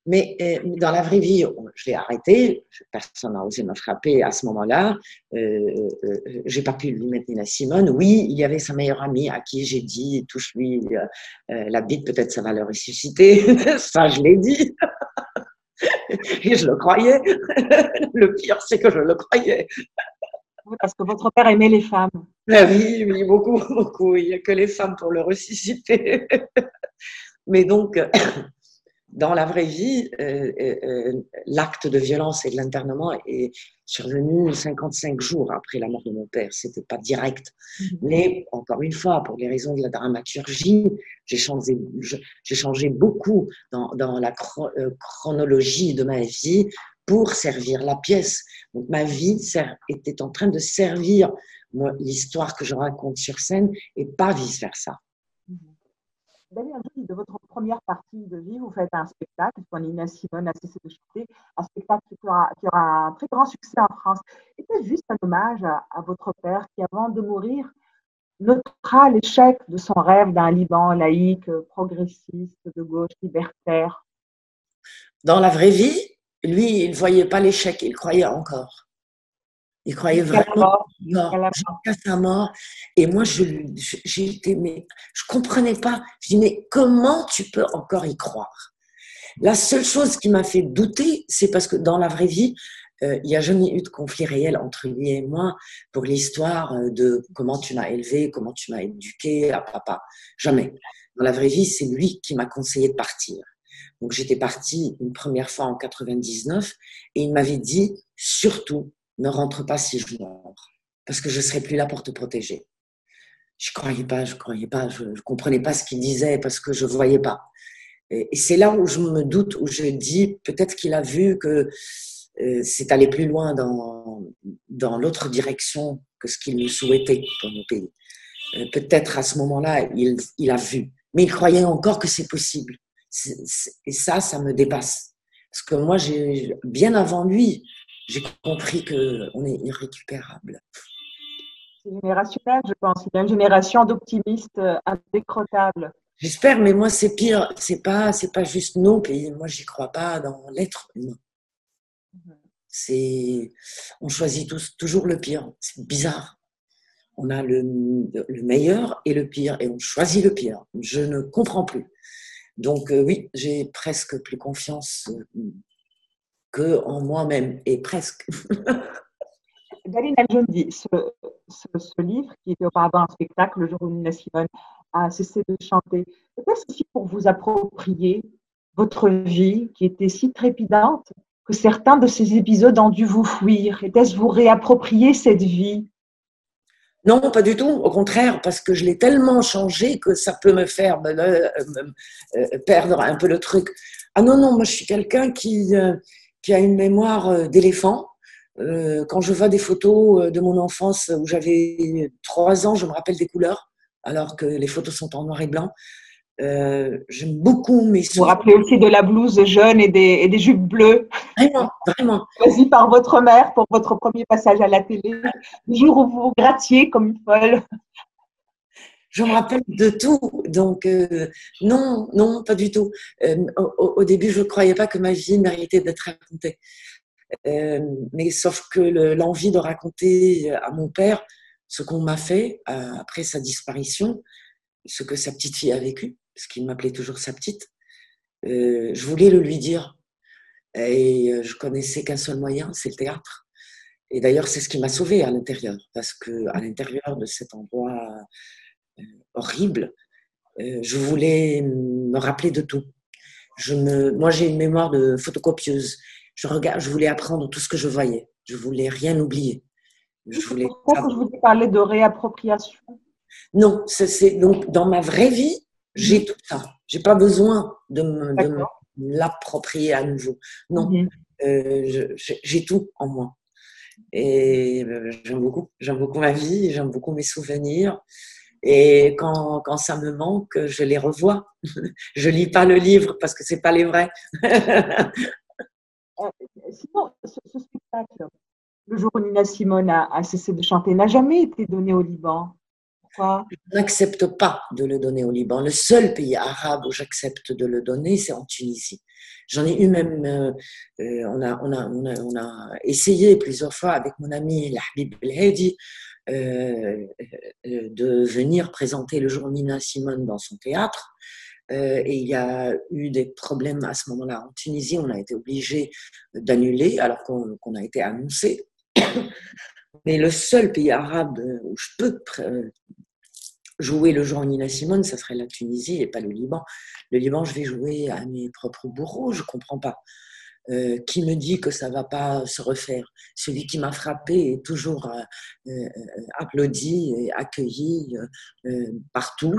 Mais euh, dans la vraie vie, je l'ai arrêté. Personne n'a osé me frapper à ce moment-là. Euh, euh, j'ai pas pu lui mettre Nina Simone. Oui, il y avait sa meilleure amie à qui j'ai dit touche-lui euh, euh, la bite, peut-être ça va le ressusciter. *laughs* ça, je l'ai dit. *laughs* Et je le croyais. *laughs* le pire, c'est que je le croyais. Parce que votre père aimait les femmes. Ah oui, oui, beaucoup, beaucoup. Il n'y a que les femmes pour le ressusciter. Mais donc, dans la vraie vie, euh, euh, euh, l'acte de violence et de l'internement est survenu 55 jours après la mort de mon père. C'était pas direct. Mm-hmm. Mais encore une fois, pour les raisons de la dramaturgie, j'ai changé, j'ai changé beaucoup dans, dans la chronologie de ma vie pour servir la pièce. Donc ma vie était en train de servir l'histoire que je raconte sur scène et pas vice versa. Daniel, de votre première partie de vie, vous faites un spectacle, quand Nina Simone a cessé de chanter, un spectacle qui aura, qui un très grand succès en France. Était juste un hommage à, votre père qui, avant de mourir, notera l'échec de son rêve d'un Liban laïque, progressiste, de gauche, libertaire? Dans la vraie vie, lui, il ne voyait pas l'échec, il croyait encore. Il croyait vraiment jusqu'à sa mort. Et moi, je, j'étais, mais je comprenais pas. Je dis, mais comment tu peux encore y croire? La seule chose qui m'a fait douter, c'est parce que dans la vraie vie, euh, il n'y a jamais eu de conflit réel entre lui et moi pour l'histoire de comment tu m'as élevé, comment tu m'as éduqué à papa. Jamais. Dans la vraie vie, c'est lui qui m'a conseillé de partir. Donc j'étais partie une première fois en 99 et il m'avait dit surtout ne rentre pas si je meurs, parce que je serai plus là pour te protéger. Je ne croyais pas, je croyais pas, je ne comprenais pas ce qu'il disait parce que je ne voyais pas. Et, c'est là où je me doute, où je dis peut-être qu'il a vu que euh, c'est aller plus loin dans, dans l'autre direction que ce qu'il nous souhaitait pour nos pays. Euh, peut-être à ce moment-là, il, il a vu, mais il croyait encore que c'est possible. et ça, ça me dépasse. Parce que moi, j'ai bien avant lui, j'ai compris qu'on est irrécupérable. C'est générationnel, je pense. Il y a une génération d'optimistes euh, indécrottables. J'espère, mais moi, c'est pire. C'est pas, c'est pas juste nos pays. Moi, j'y crois pas dans l'être humain. C'est, on choisit tous, toujours le pire. C'est bizarre. On a le, le, meilleur et le pire, et on choisit le pire. Je ne comprends plus. Donc euh, oui, j'ai presque plus confiance euh, que en moi-même, et presque. *laughs* Daline Aljondi, ce, ce, ce, livre, qui était auparavant un spectacle, le jour où Nina Simone a cessé de chanter, était-ce aussi pour vous approprier votre vie qui était si trépidante que certains de ces épisodes ont dû vous fuir? Était-ce vous réapproprier cette vie? Non, pas du tout. Au contraire, parce que je l'ai tellement changé que ça peut me faire euh, euh, perdre un peu le truc. Ah non, non, moi je suis quelqu'un qui, euh, qui a une mémoire euh, d'éléphant. Euh, quand je vois des photos euh, de mon enfance où j'avais trois ans, je me rappelle des couleurs, alors que les photos sont en noir et blanc. Euh, J'aime beaucoup mes Vous vous rappelez aussi de la blouse jaune et des, et des jupes bleues Vraiment, vraiment. Choisie par votre mère pour votre premier passage à la télé, le jour où vous vous grattiez comme une folle je me rappelle de tout. Donc, euh, non, non, pas du tout. Euh, au, début, je ne croyais pas que ma vie méritait d'être racontée. Euh, mais sauf que l'envie de raconter à mon père ce qu'on m'a fait après sa disparition, ce que sa petite fille a vécu, parce qu'il m'appelait toujours sa petite, je voulais le lui dire. Et je connaissais qu'un seul moyen, c'est le théâtre. Et d'ailleurs, c'est ce qui m'a sauvée à l'intérieur, parce que à l'intérieur de cet endroit horrible, euh, je voulais me rappeler de tout. Je me, moi, j'ai une mémoire de photocopieuse. Je, regarde, je voulais apprendre tout ce que je voyais. Je voulais rien oublier. Je voulais. Pourquoi je voulais parler de réappropriation Non, c'est donc dans ma vraie vie, j'ai mhm. tout ça. J'ai pas besoin de me, l'approprier à nouveau. Non. Mhm. j'ai tout en moi. Et j'aime beaucoup, j'aime beaucoup ma vie, j'aime beaucoup mes souvenirs. Et quand, quand, ça me manque, je les revois. *laughs* je lis pas le livre parce que c'est pas les vrais. *laughs* Sinon, ce, spectacle, le jour où Nina Simone a, cessé de chanter, n'a jamais été donné au Liban. Pourquoi? Je n'accepte pas de le donner au Liban. Le seul pays arabe où j'accepte de le donner, c'est en Tunisie. J'en ai eu même, euh, euh, on, a, on, a, on, a, on, a, essayé plusieurs fois avec mon ami Lahbib El euh, de venir présenter le jour Nina Simone dans son théâtre. Euh, et il y a eu des problèmes à ce moment-là. En Tunisie, on a été obligé d'annuler alors qu'on a été annoncé. *coughs* Mais le seul pays arabe où je peux euh, jouer le jour Nina Simone, ça serait la Tunisie et pas le Liban. Le Liban, je vais jouer à mes propres bourreaux, je comprends pas. Euh, qui me dit que ça va pas se refaire? Celui qui m'a frappé est toujours applaudi et accueilli partout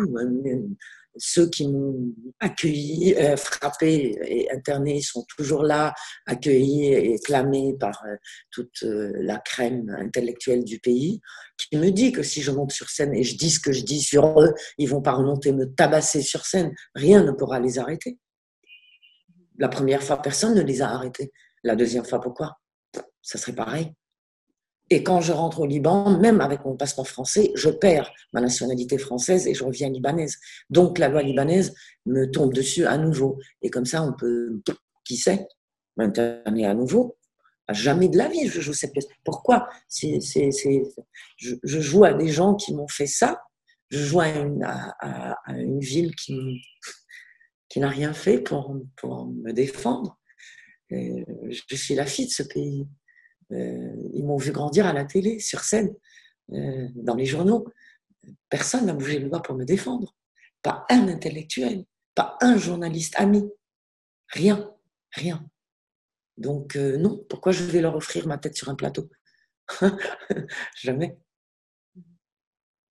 ceux qui m'ont accueilli, euh, frappé et interné sont toujours là, accueillis et clamés par euh, toute euh, la crème intellectuelle du pays, qui me dit que si je monte sur scène et je dis ce que je dis sur eux, ils vont pas remonter me tabasser sur scène. Rien ne pourra les arrêter. La première fois, personne ne les a arrêtés. La deuxième fois, pourquoi? Ça serait pareil. Et quand je rentre au Liban, même avec mon passeport français, je perds ma nationalité française et je reviens libanaise. Donc la loi libanaise me tombe dessus à nouveau. Et comme ça, on peut, qui sait, m'interner à nouveau. Jamais de la vie, je joue cette pièce. Pourquoi? Je, joue à des gens qui m'ont fait ça. Je joue à une, à, une ville qui, qui n'a rien fait pour, pour me défendre. je suis la fille de ce pays. Euh, ils m'ont vu grandir à la télé, sur scène, euh, dans les journaux. Personne n'a bougé le doigt pour me défendre. Pas un intellectuel, pas un journaliste ami. Rien, rien. Donc euh, non, pourquoi je vais leur offrir ma tête sur un plateau? *laughs* Jamais.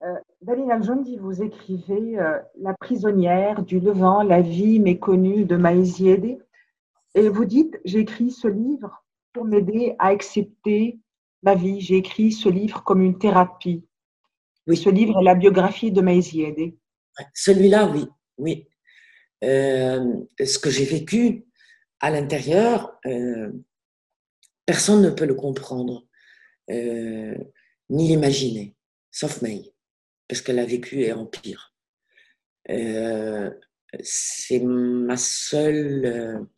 Euh, Dalina Jondi, vous écrivez La prisonnière du Levant, la vie méconnue de Maïziede. Et vous dites, j'écris ce livre pour m'aider à accepter ma vie. J'ai écrit ce livre comme une thérapie. Oui. Ce livre est la biographie de Maïsie Celui-là, oui. oui. Euh, ce que j'ai vécu à l'intérieur, euh, personne ne peut le comprendre, euh, ni l'imaginer, sauf May, parce qu'elle a vécu et empire. c'est ma seule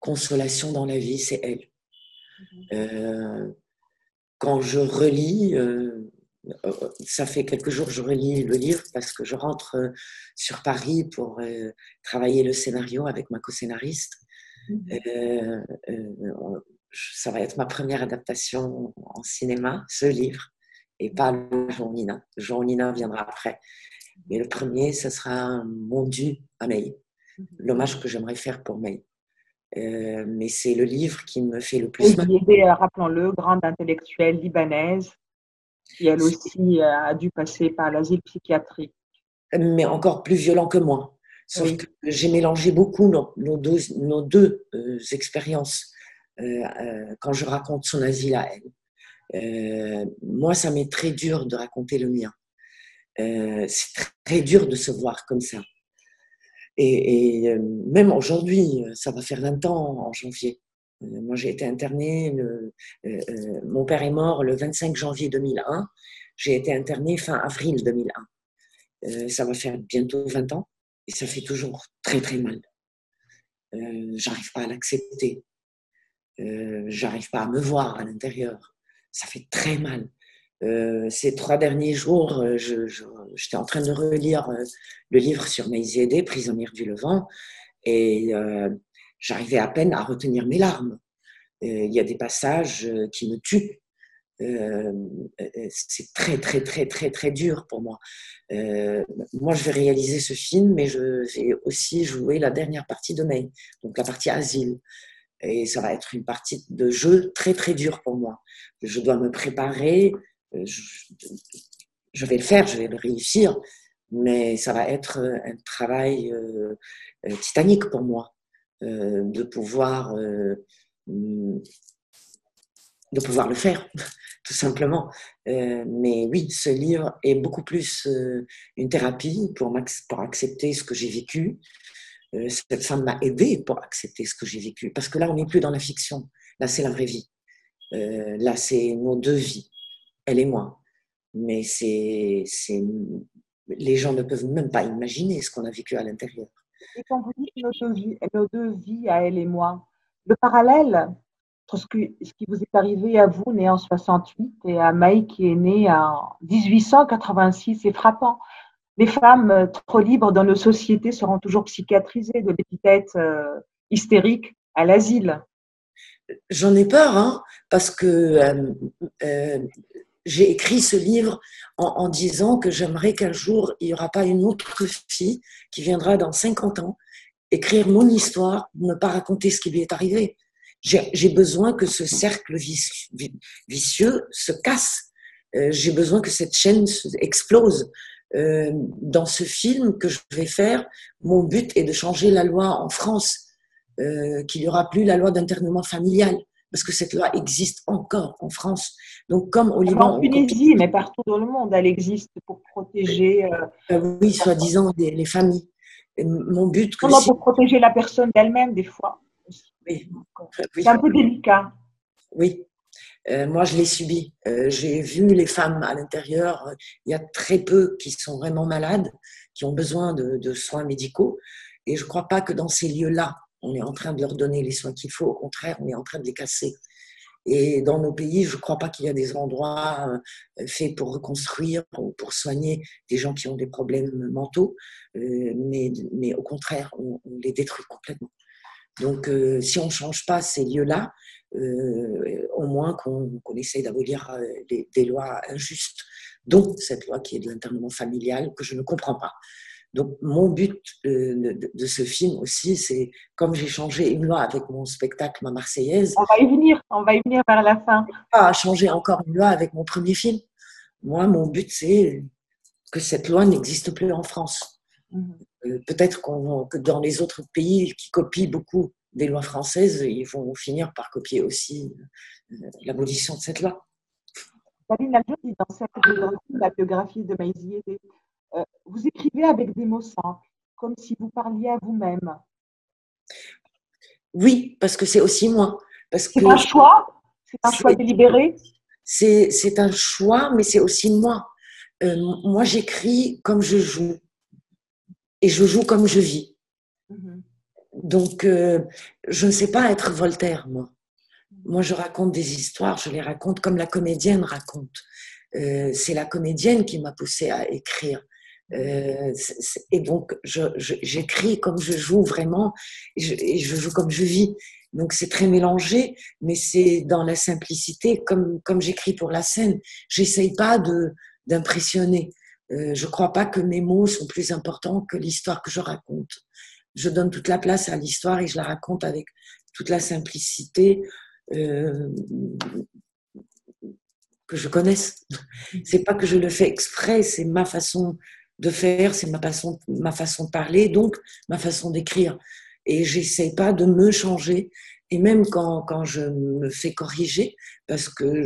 consolation dans la vie, c'est elle. Euh, quand je relis, euh, euh, ça fait quelques jours que je relis le livre parce que je rentre sur Paris pour travailler le scénario avec ma co-scénariste. Mhm. ça va être ma première adaptation en cinéma, ce livre, et pas le Jean Nina. Le Jean Nina viendra après. Mais le premier, ce sera mon dû à May, mhm. l'hommage que j'aimerais faire pour May. Euh, mais c'est le livre qui me fait le plus mal. Euh, rappelons-le, grande intellectuelle libanaise, qui elle aussi euh, a dû passer par l'asile psychiatrique. Mais encore plus violent que moi. Sauf que j'ai mélangé beaucoup nos, nos deux, nos deux expériences quand je raconte son asile à elle. Moi, ça m'est très dur de raconter le mien. c'est très dur de se voir comme ça. Et, euh, même aujourd'hui, ça va faire 20 ans en janvier. Euh, moi, j'ai été internée, euh, mon père est mort le 25 janvier 2001. J'ai été internée fin avril 2001. ça va faire bientôt 20 ans et ça fait toujours très très mal. J'arrive pas à l'accepter. J'arrive pas à me voir à l'intérieur. Ça fait très mal. Euh, ces trois derniers jours, euh, j'étais en train de relire euh, le livre sur Maïzédé, Prisonnière du Levant, et j'arrivais à peine à retenir mes larmes. Il y a des passages qui me tuent. c'est très, très, très, très, très dur pour moi. moi, je vais réaliser ce film, mais je vais aussi jouer la dernière partie de May, donc la partie asile. Et ça va être une partie de jeu très, très dure pour moi. Je dois me préparer, euh, je, vais le faire, je vais le réussir, mais ça va être euh, un travail euh, titanique pour moi de pouvoir de pouvoir le faire, *laughs* tout simplement. Euh, mais oui, ce livre est beaucoup plus euh, une thérapie pour, pour accepter ce que j'ai vécu. Euh, cette femme m'a aidé pour accepter ce que j'ai vécu. Parce que là, on n'est plus dans la fiction. Là, c'est la vraie vie. là, c'est nos deux vies, elle et moi. Mais c'est, les gens ne peuvent même pas imaginer ce qu'on a vécu à l'intérieur. Et quand vous dites nos deux vies, à elle et moi, le parallèle ce, qui vous est arrivé à vous, né en 68, et à Maï, qui est née en 1886, est frappant. Les femmes euh, trop libres dans nos sociétés seront toujours psychiatrisées de l'épithète euh, hystérique à l'asile. J'en ai peur, hein, parce que euh, j'ai écrit ce livre en, en disant que j'aimerais qu'un jour, il n'y aura pas une autre fille qui viendra dans 50 ans écrire mon histoire, ne pas raconter ce qui lui est arrivé. J'ai besoin que ce cercle vicieux se casse. J'ai besoin que cette chaîne explose. Euh, dans ce film que je vais faire, mon but est de changer la loi en France, euh, qu'il n'y aura plus la loi d'internement familial, parce que cette loi existe encore en France. Donc, comme au Liban. En Tunisie, mais partout dans le monde, elle existe pour protéger. oui, soi-disant les familles. mon but. Comment pour protéger la personne d'elle-même, des fois. Oui. C'est un peu délicat. Oui. Euh, moi, je l'ai subi. Euh, j'ai vu les femmes à l'intérieur. Il y a très peu qui sont vraiment malades, qui ont besoin de, soins médicaux. Et je ne crois pas que dans ces lieux-là, on est en train de leur donner les soins qu'il faut. Au contraire, on est en train de les casser. Et dans nos pays, je ne crois pas qu'il y a des endroits euh, faits pour reconstruire ou pour soigner des gens qui ont des problèmes mentaux. mais, mais au contraire, on les détruit complètement. Donc, euh, si on ne change pas ces lieux-là, euh, au moins qu'on essaye d'abolir euh, des, lois injustes, dont cette loi qui est de l'internement familial, que je ne comprends pas. Donc, mon but de, ce film aussi, c'est comme j'ai changé une loi avec mon spectacle Ma Marseillaise. On va y venir, on va y venir vers la fin. Pas changer encore une loi avec mon premier film. Moi, mon but, c'est que cette loi n'existe plus en France. Euh, peut-être que dans les autres pays qui copient beaucoup des lois françaises, ils vont finir par copier aussi euh, l'abolition de cette loi. Sabine dans cette biographie, la biographie de Maïsie, euh, vous écrivez avec des mots simples, comme si vous parliez à vous-même. Oui, parce que c'est aussi moi. C'est un choix C'est un choix délibéré C'est un choix, mais c'est aussi moi. moi, j'écris comme je joue et je joue comme je vis. Mhm. Donc, euh, je ne sais pas être Voltaire, moi. Moi, je raconte des histoires, je les raconte comme la comédienne raconte. Euh, c'est la comédienne qui m'a poussée à écrire. Euh, et donc, j'écris comme je joue vraiment, et je, et je, joue comme je vis. Donc, c'est très mélangé, mais c'est dans la simplicité, comme, comme j'écris pour la scène. J'essaye pas d'impressionner. Euh, je ne crois pas que mes mots sont plus importants que l'histoire que je raconte. Je donne toute la place à l'histoire et je la raconte avec toute la simplicité euh, que je connaisse. C'est pas que je le fais exprès, c'est ma façon de faire, c'est ma façon, ma façon de parler, donc ma façon d'écrire. Et j'essaie pas de me changer. Et même quand, quand je me fais corriger, parce que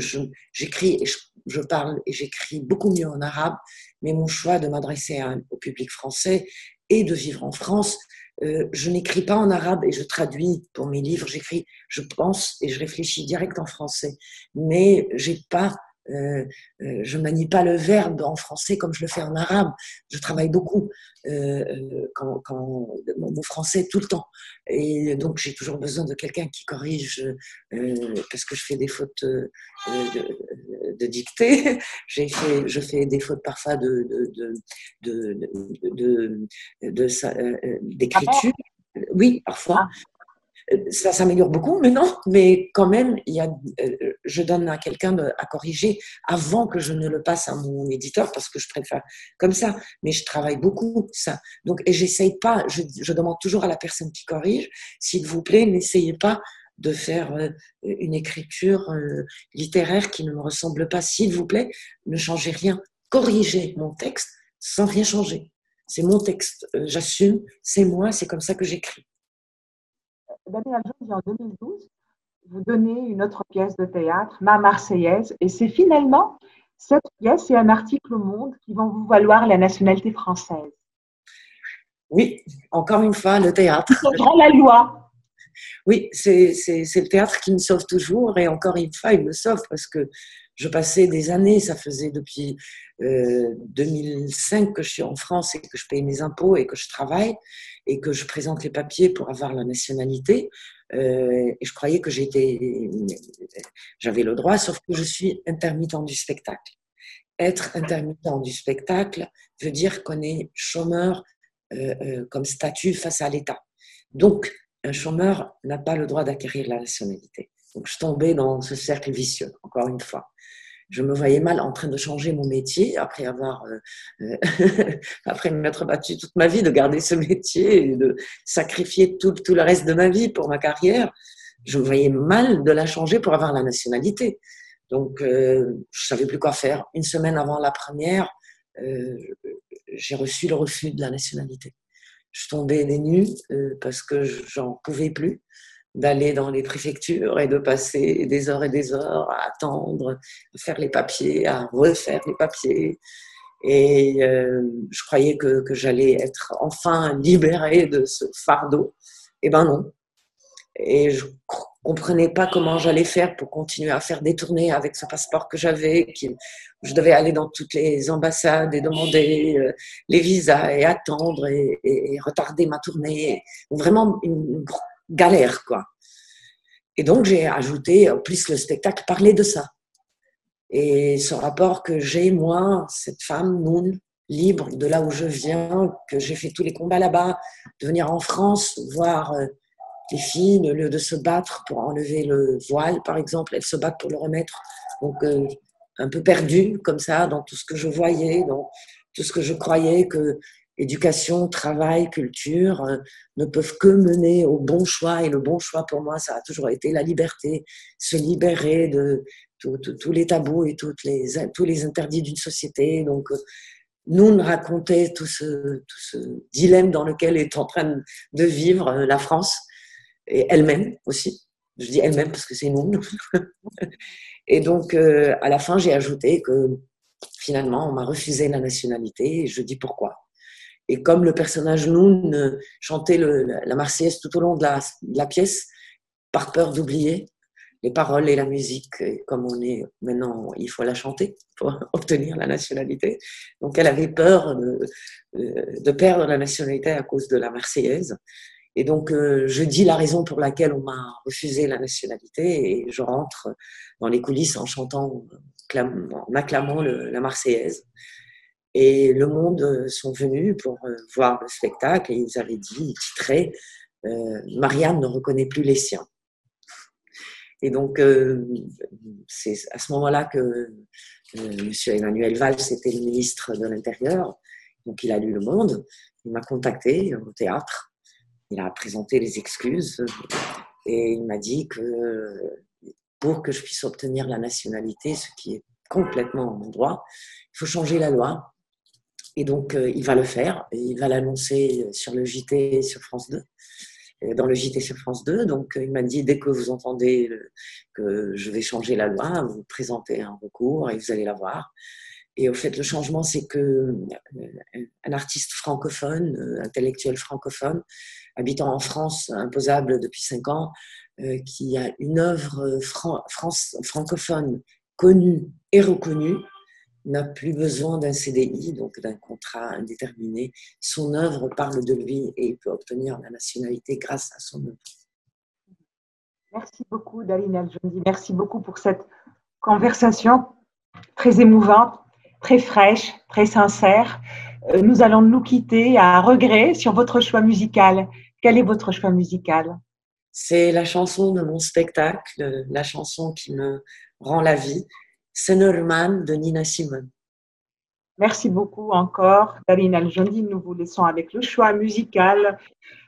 j'écris je, je parle et j'écris beaucoup mieux en arabe, mais mon choix de m'adresser au public français et de vivre en France, euh, je n'écris pas en arabe et je traduis pour mes livres, j'écris, je pense et je réfléchis direct en français, mais j'ai pas euh, euh, je manie pas le verbe en français comme je le fais en arabe. Je travaille beaucoup euh, quand, quand, mon français tout le temps. Et donc j'ai toujours besoin de quelqu'un qui corrige parce que je fais des fautes de, de, dictée. *laughs* J'ai fait, je fais des fautes parfois de, d'écriture. Oui, parfois. Ah ça s'améliore beaucoup maintenant, mais quand même, il y a, euh, je donne à quelqu'un à corriger avant que je ne le passe à mon éditeur parce que je préfère comme ça. Mais je travaille beaucoup ça. Donc, et j'essaye pas, je, demande toujours à la personne qui corrige, s'il vous plaît, n'essayez pas de faire euh, une écriture euh, littéraire qui ne me ressemble pas. S'il vous plaît, ne changez rien. Corrigez mon texte sans rien changer. C'est mon texte, j'assume, c'est moi, c'est comme ça que j'écris. Daniel Jones, en 2012, vous donnez une autre pièce de théâtre, Ma Marseillaise, et c'est finalement cette pièce et un article au Monde qui vont vous valoir la nationalité française. Oui, encore une fois, le théâtre. Grand la loi. Oui, c'est le théâtre qui me sauve toujours et encore une fois, il me sauve parce que je passais des années, ça faisait depuis 2005 euh, que je suis en France et que je paye mes impôts et que je travaille et que je présente les papiers pour avoir la nationalité. Euh, et je croyais que j'étais, j'avais le droit, sauf que je suis intermittent du spectacle. Être intermittent du spectacle veut dire qu'on est chômeur euh, comme statut face à l'État. Donc, un chômeur n'a pas le droit d'acquérir la nationalité. Donc, je tombais dans ce cercle vicieux, encore une fois je me voyais mal en train de changer mon métier après avoir, euh, euh, *laughs* après m'être battue toute ma vie de garder ce métier et de sacrifier tout, tout, le reste de ma vie pour ma carrière. Je me voyais mal de la changer pour avoir la nationalité. Donc, euh, je savais plus quoi faire. Une semaine avant la première, euh, j'ai reçu le refus de la nationalité. Je tombais des nues parce que j'en pouvais plus d'aller dans les préfectures et de passer des heures et des heures à attendre, à faire les papiers, à refaire les papiers. Et euh, je croyais que, que j'allais être enfin libérée de ce fardeau. Eh ben non. Et je comprenais pas comment j'allais faire pour continuer à faire des tournées avec ce passeport que j'avais. Je devais aller dans toutes les ambassades et demander euh, les visas et attendre et, et, retarder ma tournée. Vraiment une, galère, quoi. Et donc, j'ai ajouté, en plus, le spectacle parlait de ça. Et ce rapport que j'ai, moi, cette femme, Moon, libre de là où je viens, que j'ai fait tous les combats là-bas, de venir en France, voir euh, les filles, au lieu de se battre pour enlever le voile, par exemple, elles se battent pour le remettre. Donc, euh, un peu perdue, comme ça, dans tout ce que je voyais, dans tout ce que je croyais que éducation, travail, culture euh, ne peuvent que mener au bon choix. Et le bon choix pour moi, ça a toujours été la liberté, se libérer de tous les tabous et toutes les, tous les interdits d'une société. Donc, euh, nous, on racontait tout ce, tout ce dilemme dans lequel est en train de vivre euh, la France et elle-même aussi. Je dis elle-même parce que c'est nous. *laughs* Et donc, à la fin, j'ai ajouté que finalement, on m'a refusé la nationalité je dis pourquoi. Et comme le personnage Noun euh, chantait la Marseillaise tout au long de la, pièce, par peur d'oublier les paroles et la musique, comme on est maintenant, il faut la chanter pour *laughs* obtenir la nationalité. Donc elle avait peur de, de perdre la nationalité à cause de la Marseillaise. Et donc, euh, je dis la raison pour laquelle on m'a refusé la nationalité et je rentre dans les coulisses en chantant, en acclamant la Marseillaise. Et Le Monde euh, sont venus pour euh, voir le spectacle et ils avaient dit, titraient, euh, Marianne ne reconnaît plus les siens. Et donc, euh, c'est à ce moment-là que euh, M. Emmanuel Valls était le ministre de l'Intérieur. Donc, il a lu Le Monde. Il m'a contacté au théâtre. Il a présenté les excuses et il m'a dit que pour que je puisse obtenir la nationalité, ce qui est complètement en droit, il faut changer la loi et donc, euh, il va le faire. Et il va l'annoncer sur le JT sur France 2 dans le JT sur France 2. Donc, il m'a dit, dès que vous entendez que je vais changer la loi, vous présentez un recours et vous allez la voir. Et au fait, le changement, c'est que euh, un artiste francophone, euh, intellectuel francophone, habitant en France, imposable depuis cinq ans, qui a une œuvre francophone connue et reconnue, n'a plus besoin d'un CDI, donc d'un contrat indéterminé. Son œuvre parle de lui et il peut obtenir la nationalité grâce à son œuvre. Merci beaucoup, Dalina Jondi. Merci beaucoup pour cette conversation très émouvante, très fraîche, très sincère. Euh, nous allons nous quitter à regret sur votre choix musical. Quel est votre choix musical? C'est la chanson de mon spectacle, la chanson qui me rend la vie Senorman de Nina Simone. Merci beaucoup encore, Darina Aljondi. Nous vous laissons avec le choix musical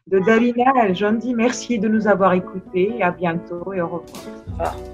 de Darina Aljondi. Merci de nous avoir écoutés. À bientôt et au revoir. Oh,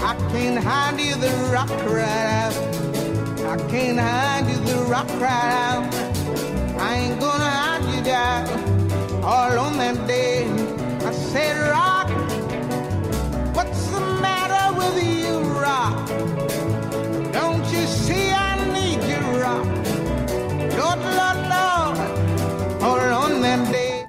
I can't hide you the rock right out. I can't hide you the rock right out. I ain't gonna hide you down. All on that day, I said, Rock, what's the matter with you, Rock? Don't you see I need you, Rock? Lord, Lord, Lord, all on that day.